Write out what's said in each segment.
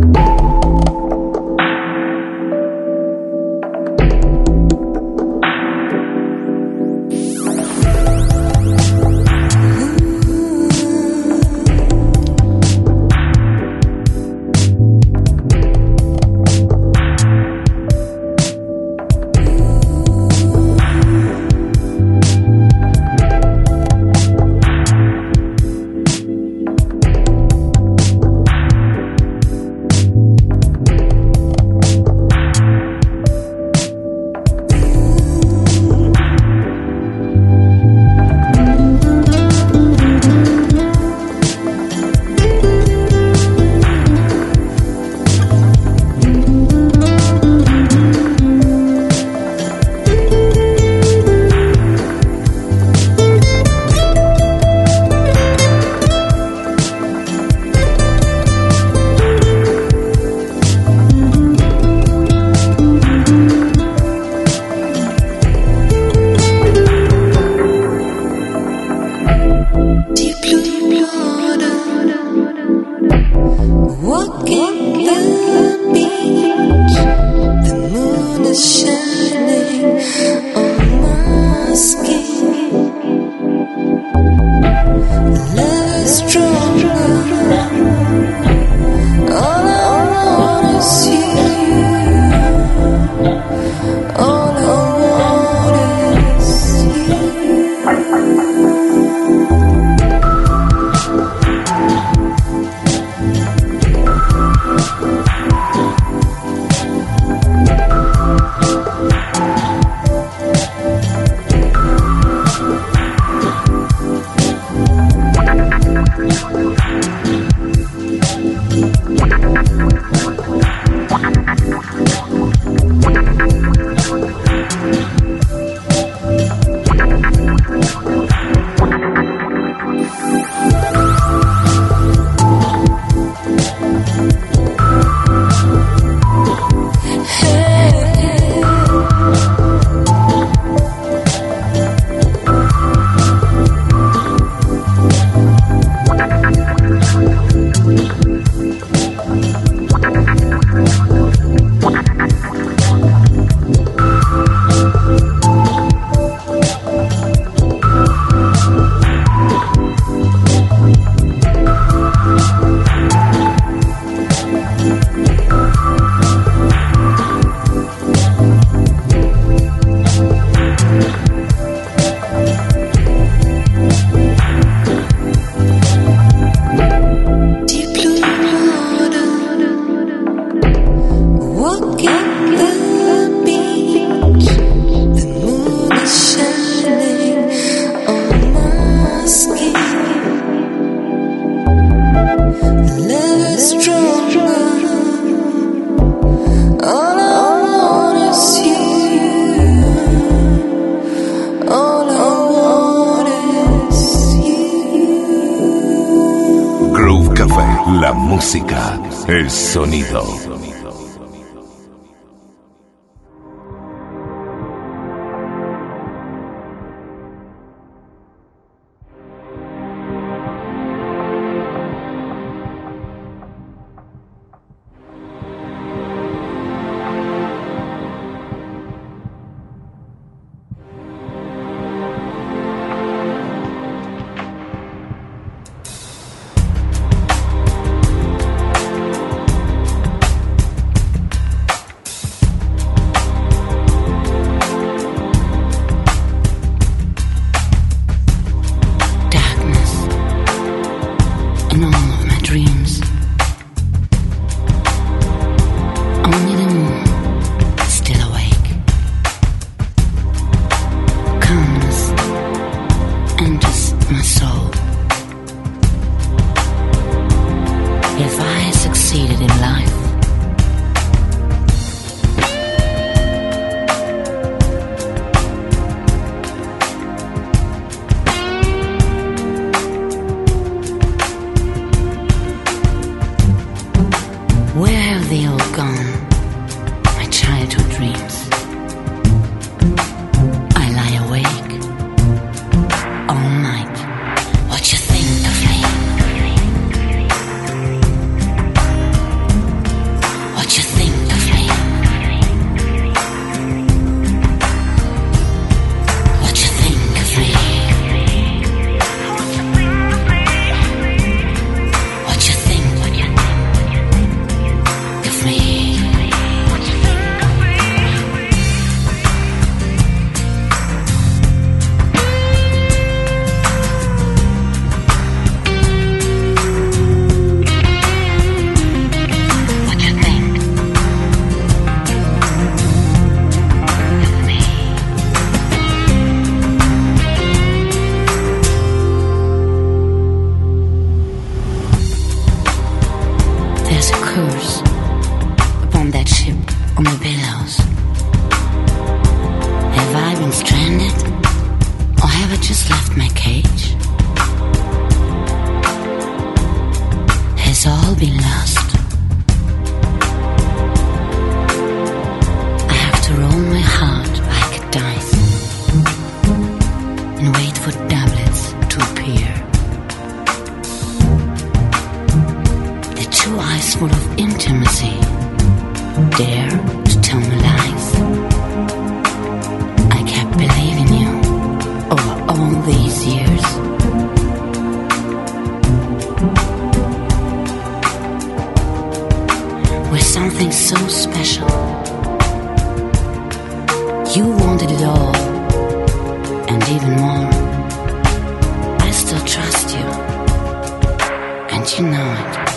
Bye. groovecafé.it El sonido. you know it.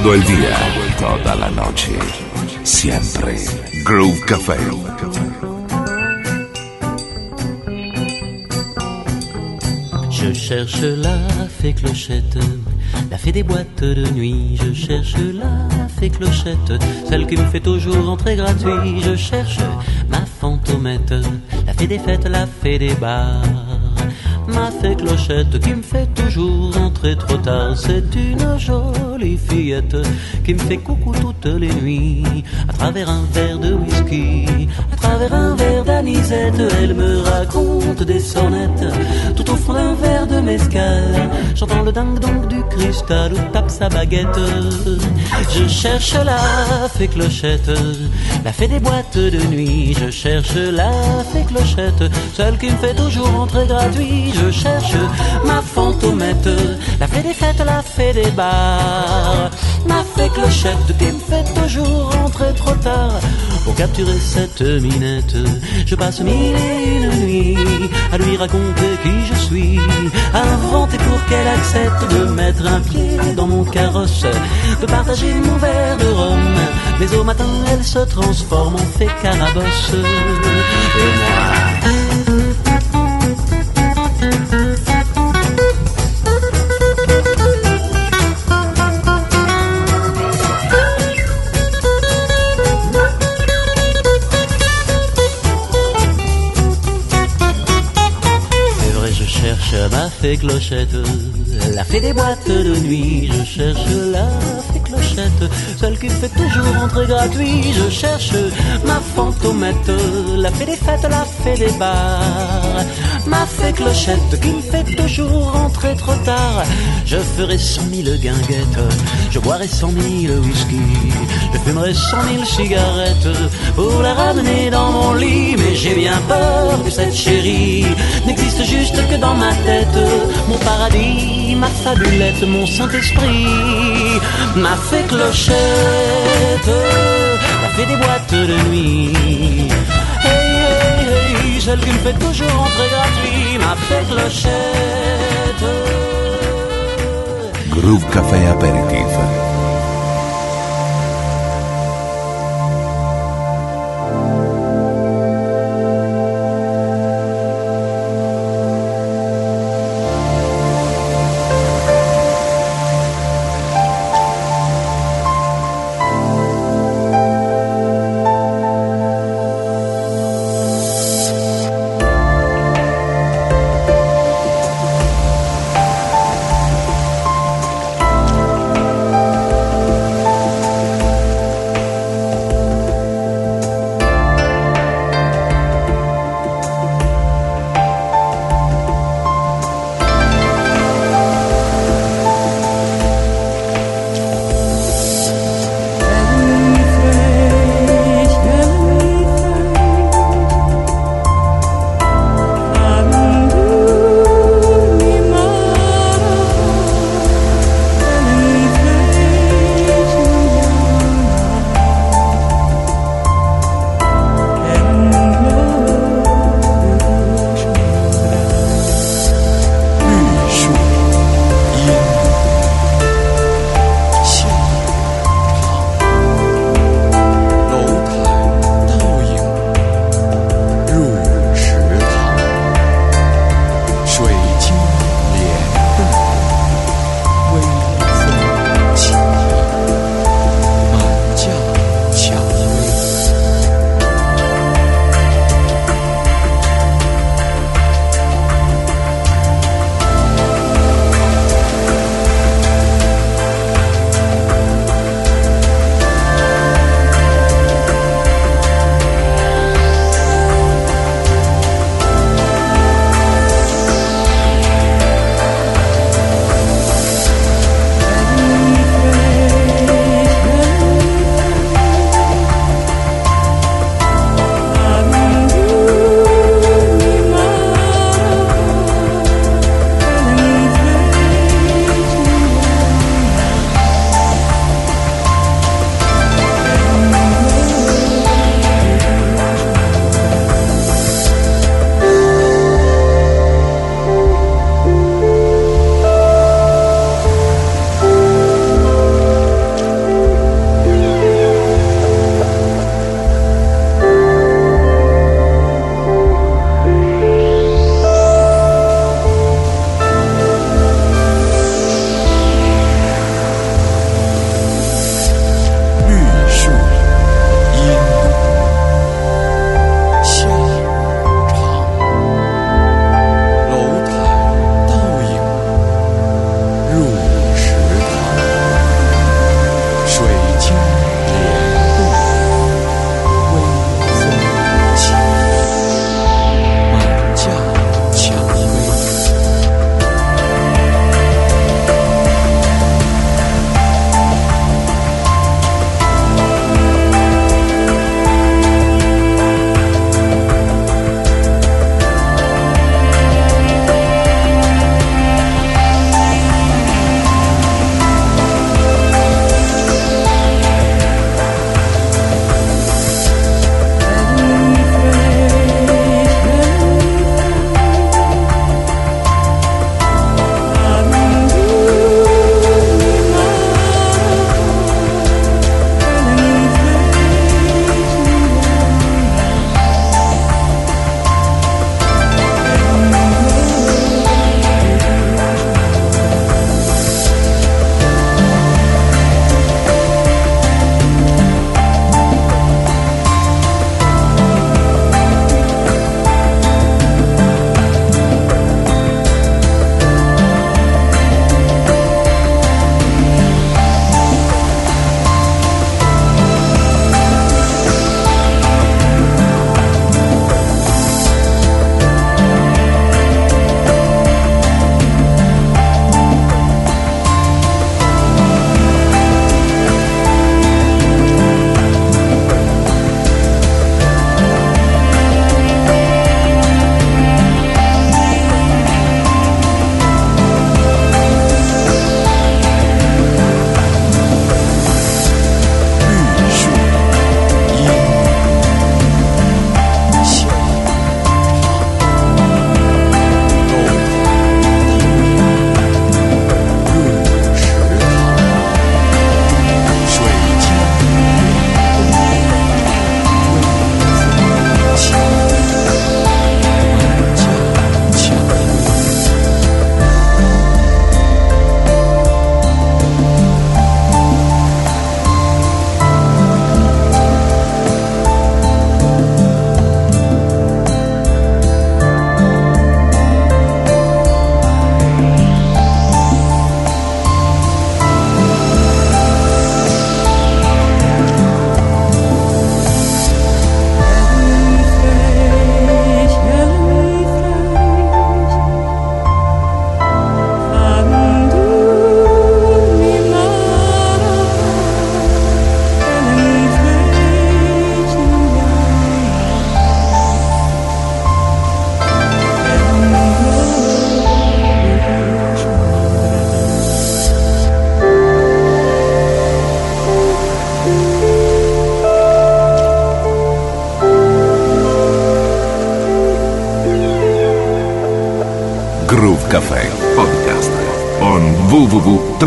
La. Je cherche la fée clochette, la fée des boîtes de nuit. Je cherche la fée clochette, celle qui me fait toujours entrer gratuit. Je cherche ma fantomette, la fée des fêtes, la fée des bars. Ma fée clochette qui me fait toujours entrer trop tard. C'est une jolie fillette qui me fait coucou toutes les nuits. À travers un verre de whisky, travers un verre d'anisette, elle me raconte des sonnettes. Tout au fond d'un verre de mescal, j'entends le dingue donc du cristal où tape sa baguette. Je cherche la fée clochette, la fée des boîtes de nuit. Je cherche la fée clochette, celle qui me fait toujours entrer gratuit. Je cherche ma fantomette, la fée des fêtes, la fée des bars. Ma fée clochette qui me fait toujours entrer trop tard. Pour capturer cette minette, je passe mille et une nuits à lui raconter qui je suis. À inventer pour qu'elle accepte de mettre un pied dans mon carrosse, de partager mon verre de rhum. Mais au matin, elle se transforme en fée carabosse. Et moi, Fée clochette, la fée des boîtes de nuit. Je cherche la celle qui fait toujours entrer gratuit. Je cherche ma fantomette, la fée des fêtes, la fée des bars. Ma fée clochette qui me fait toujours rentrer trop tard. Je ferai cent mille guinguettes, je boirai cent mille whisky, je fumerai cent mille cigarettes pour la ramener dans mon lit. Mais j'ai bien peur que cette chérie n'existe juste que dans ma tête. Mon paradis, ma fabulette, mon Saint-Esprit, ma fée clochette, la fée des boîtes de nuit. Hey, hey, hey, celle qui me fait toujours entrer gratuit, ma fée clochette. Groove Café Aperitif.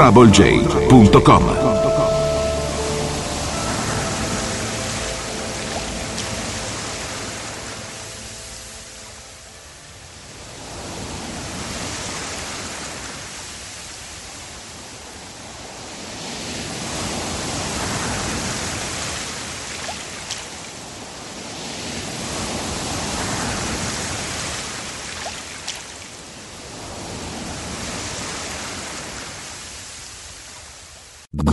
TroubleJ.com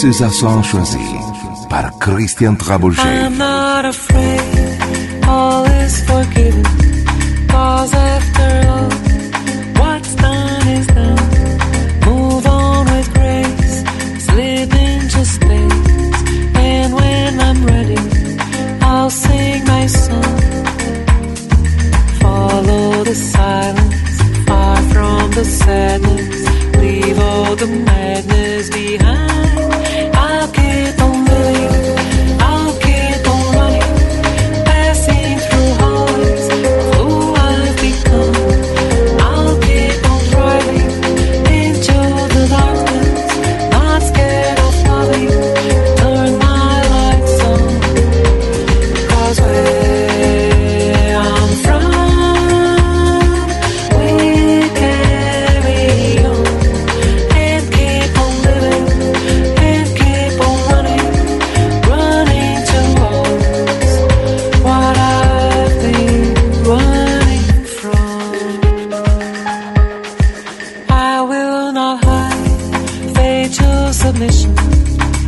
Ces accents choisis par Christian Trabouchet.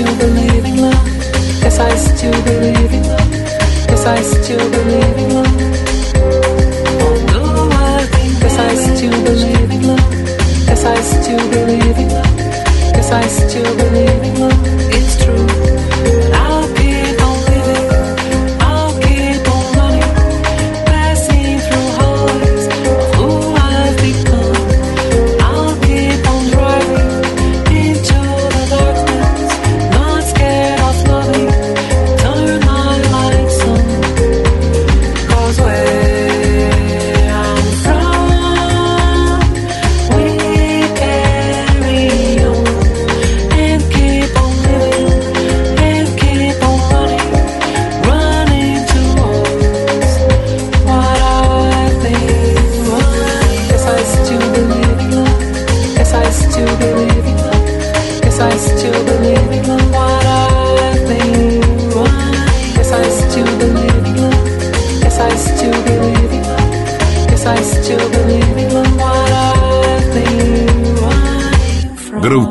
still believe in love. Yes, I still believe in love. Yes, I still believe in love. Although I think, yes, I still believe in love. Yes, I still believe in love. Yes, I still believe. in love.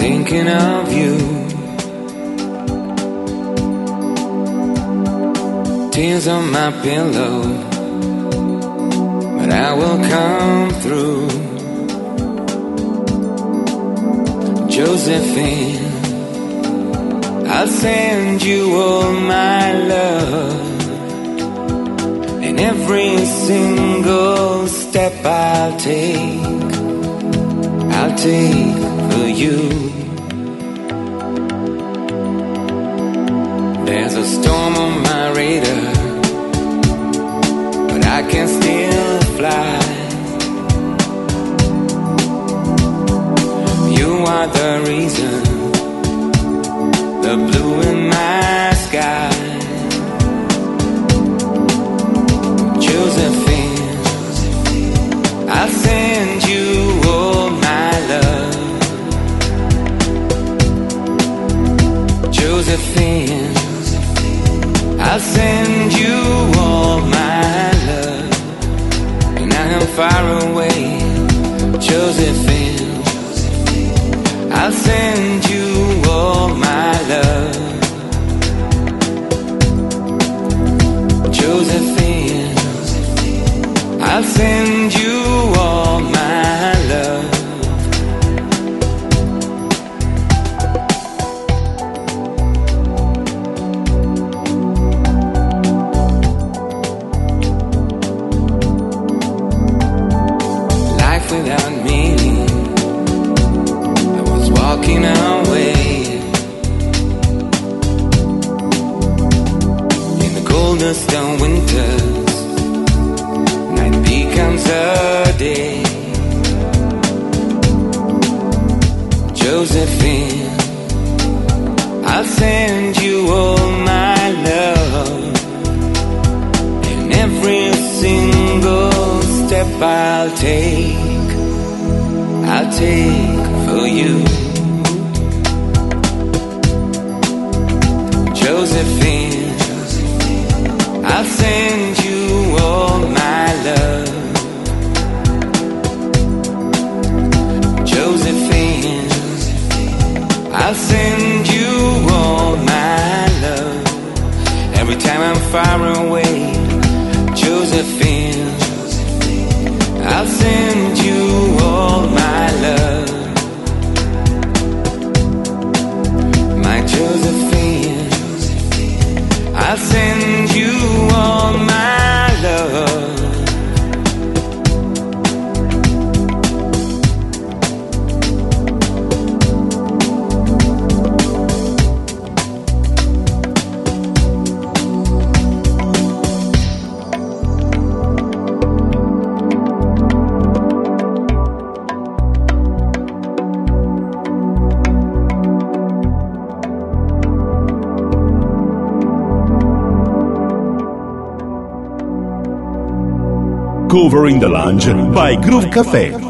thinking of you. Tears on my pillow, but I will come through. Josephine, I'll send you all my love. And every single step I'll take, I'll take over you. There's a storm on my radar, but I can still fly. You are the reason, the blue in my sky. sin see. Covering the Lounge by Groove Café.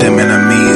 them enemies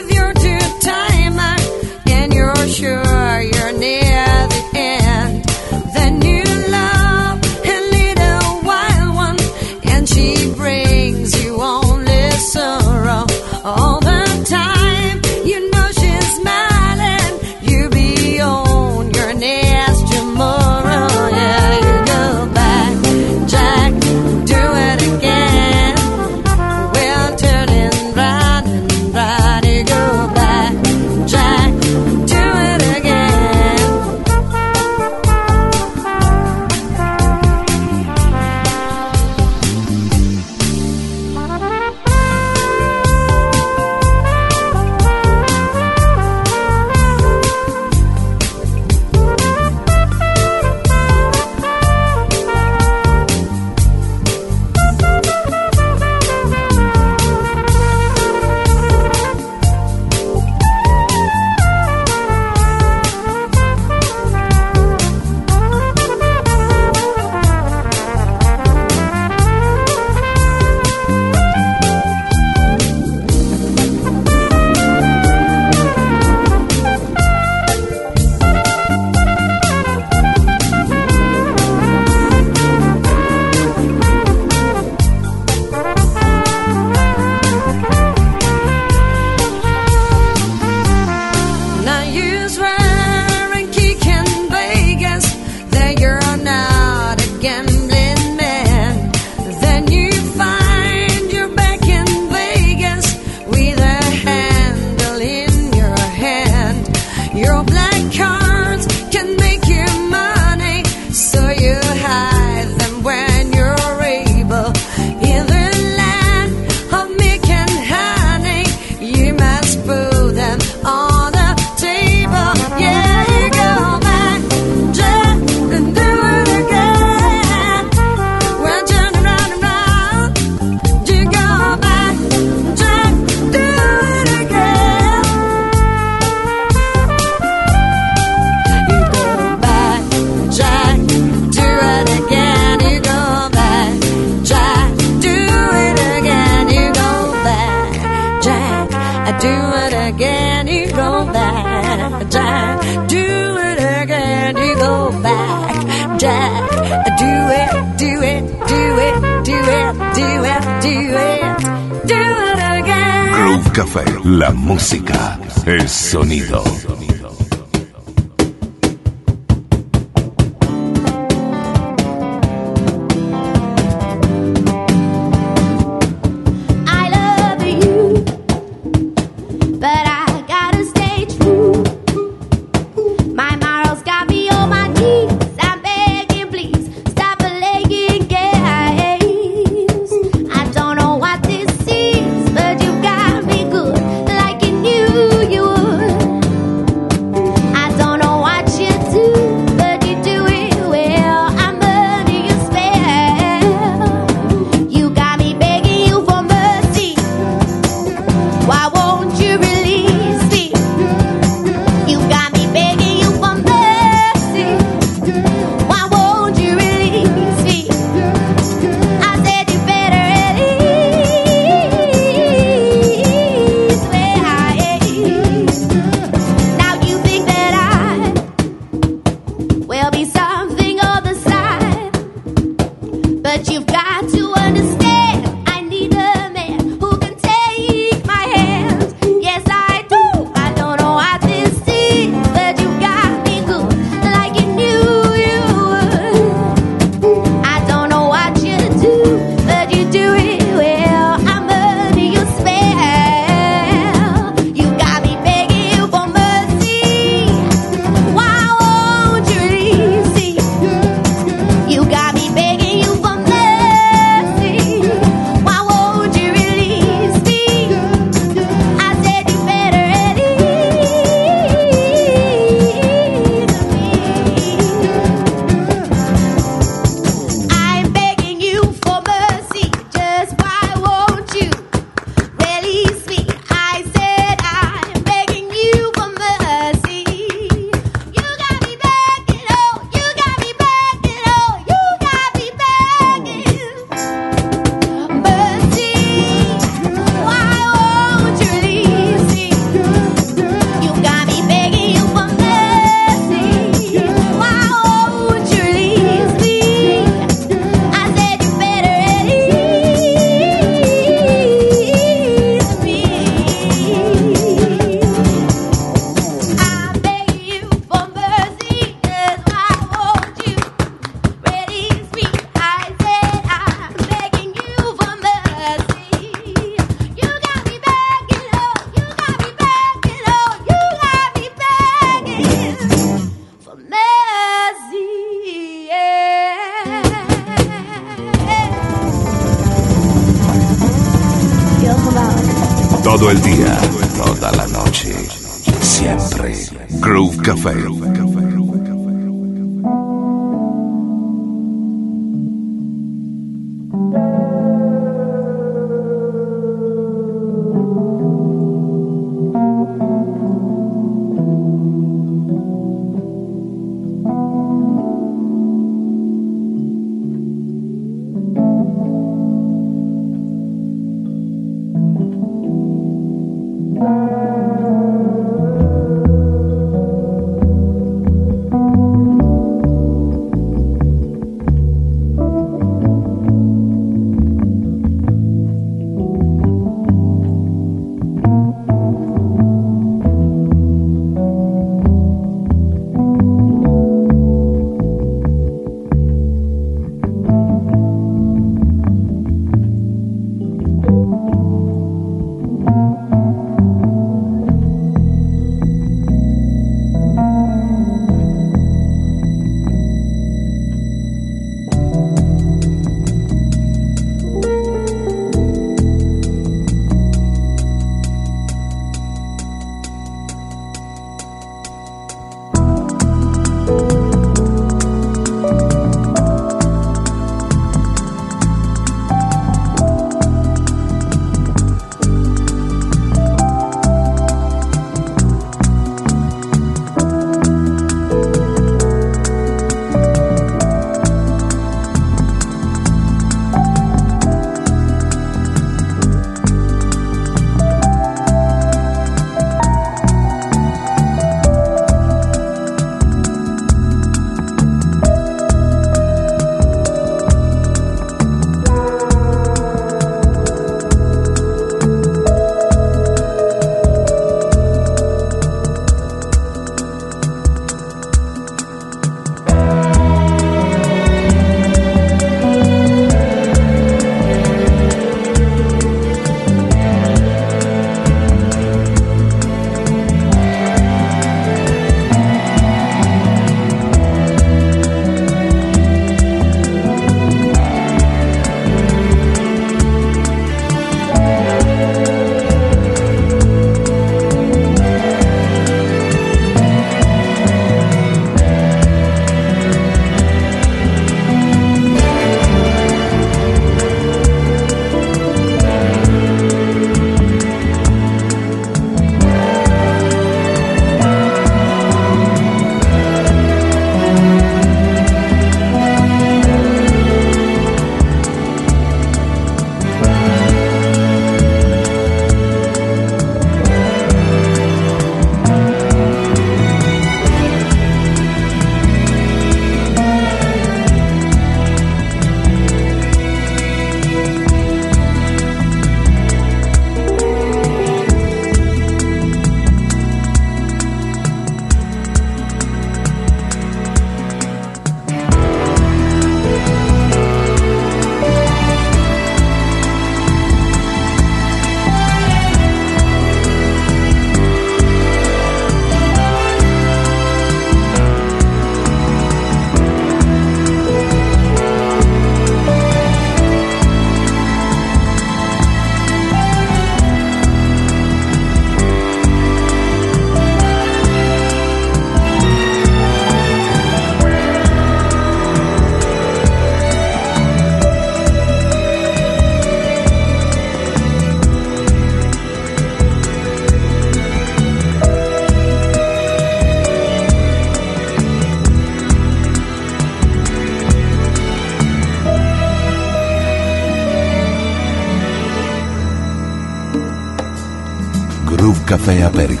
Café Aperitivo.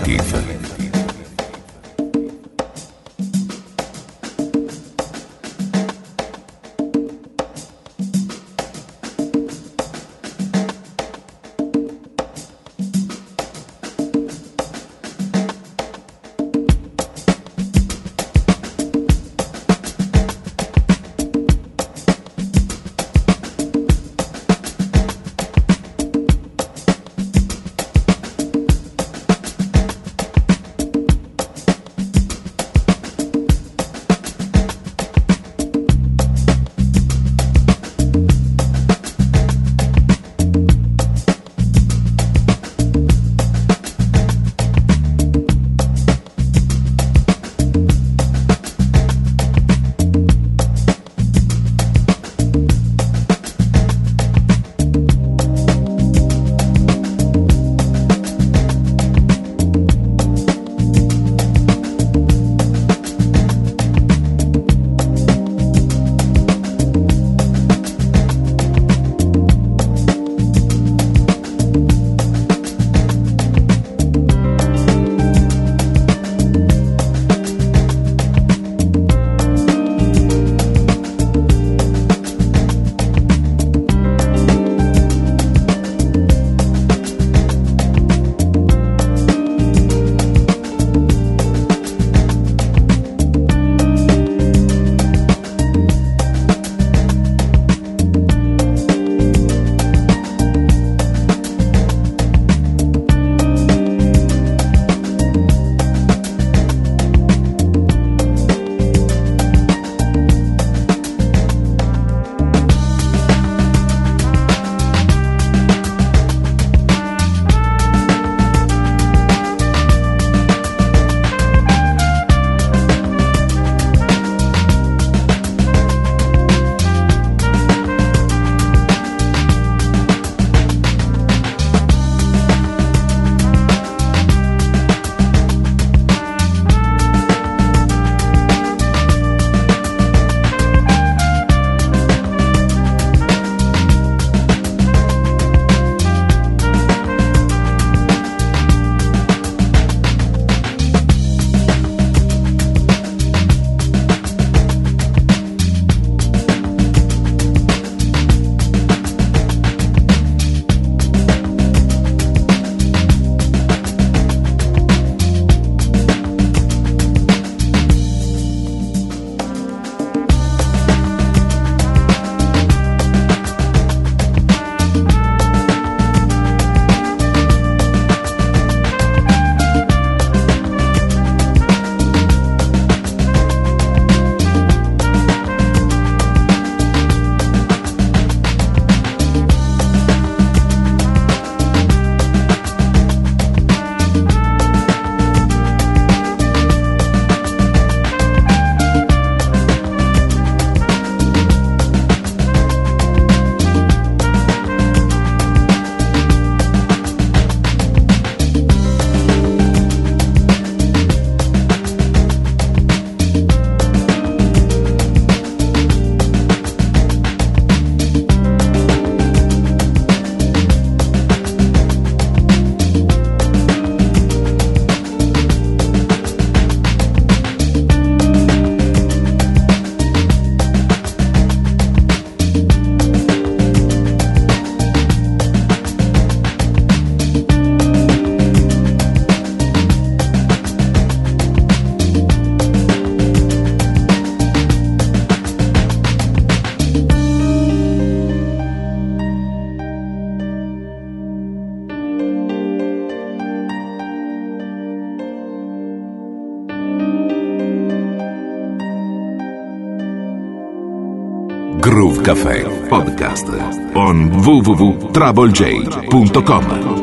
Café Podcast on www.troublej.com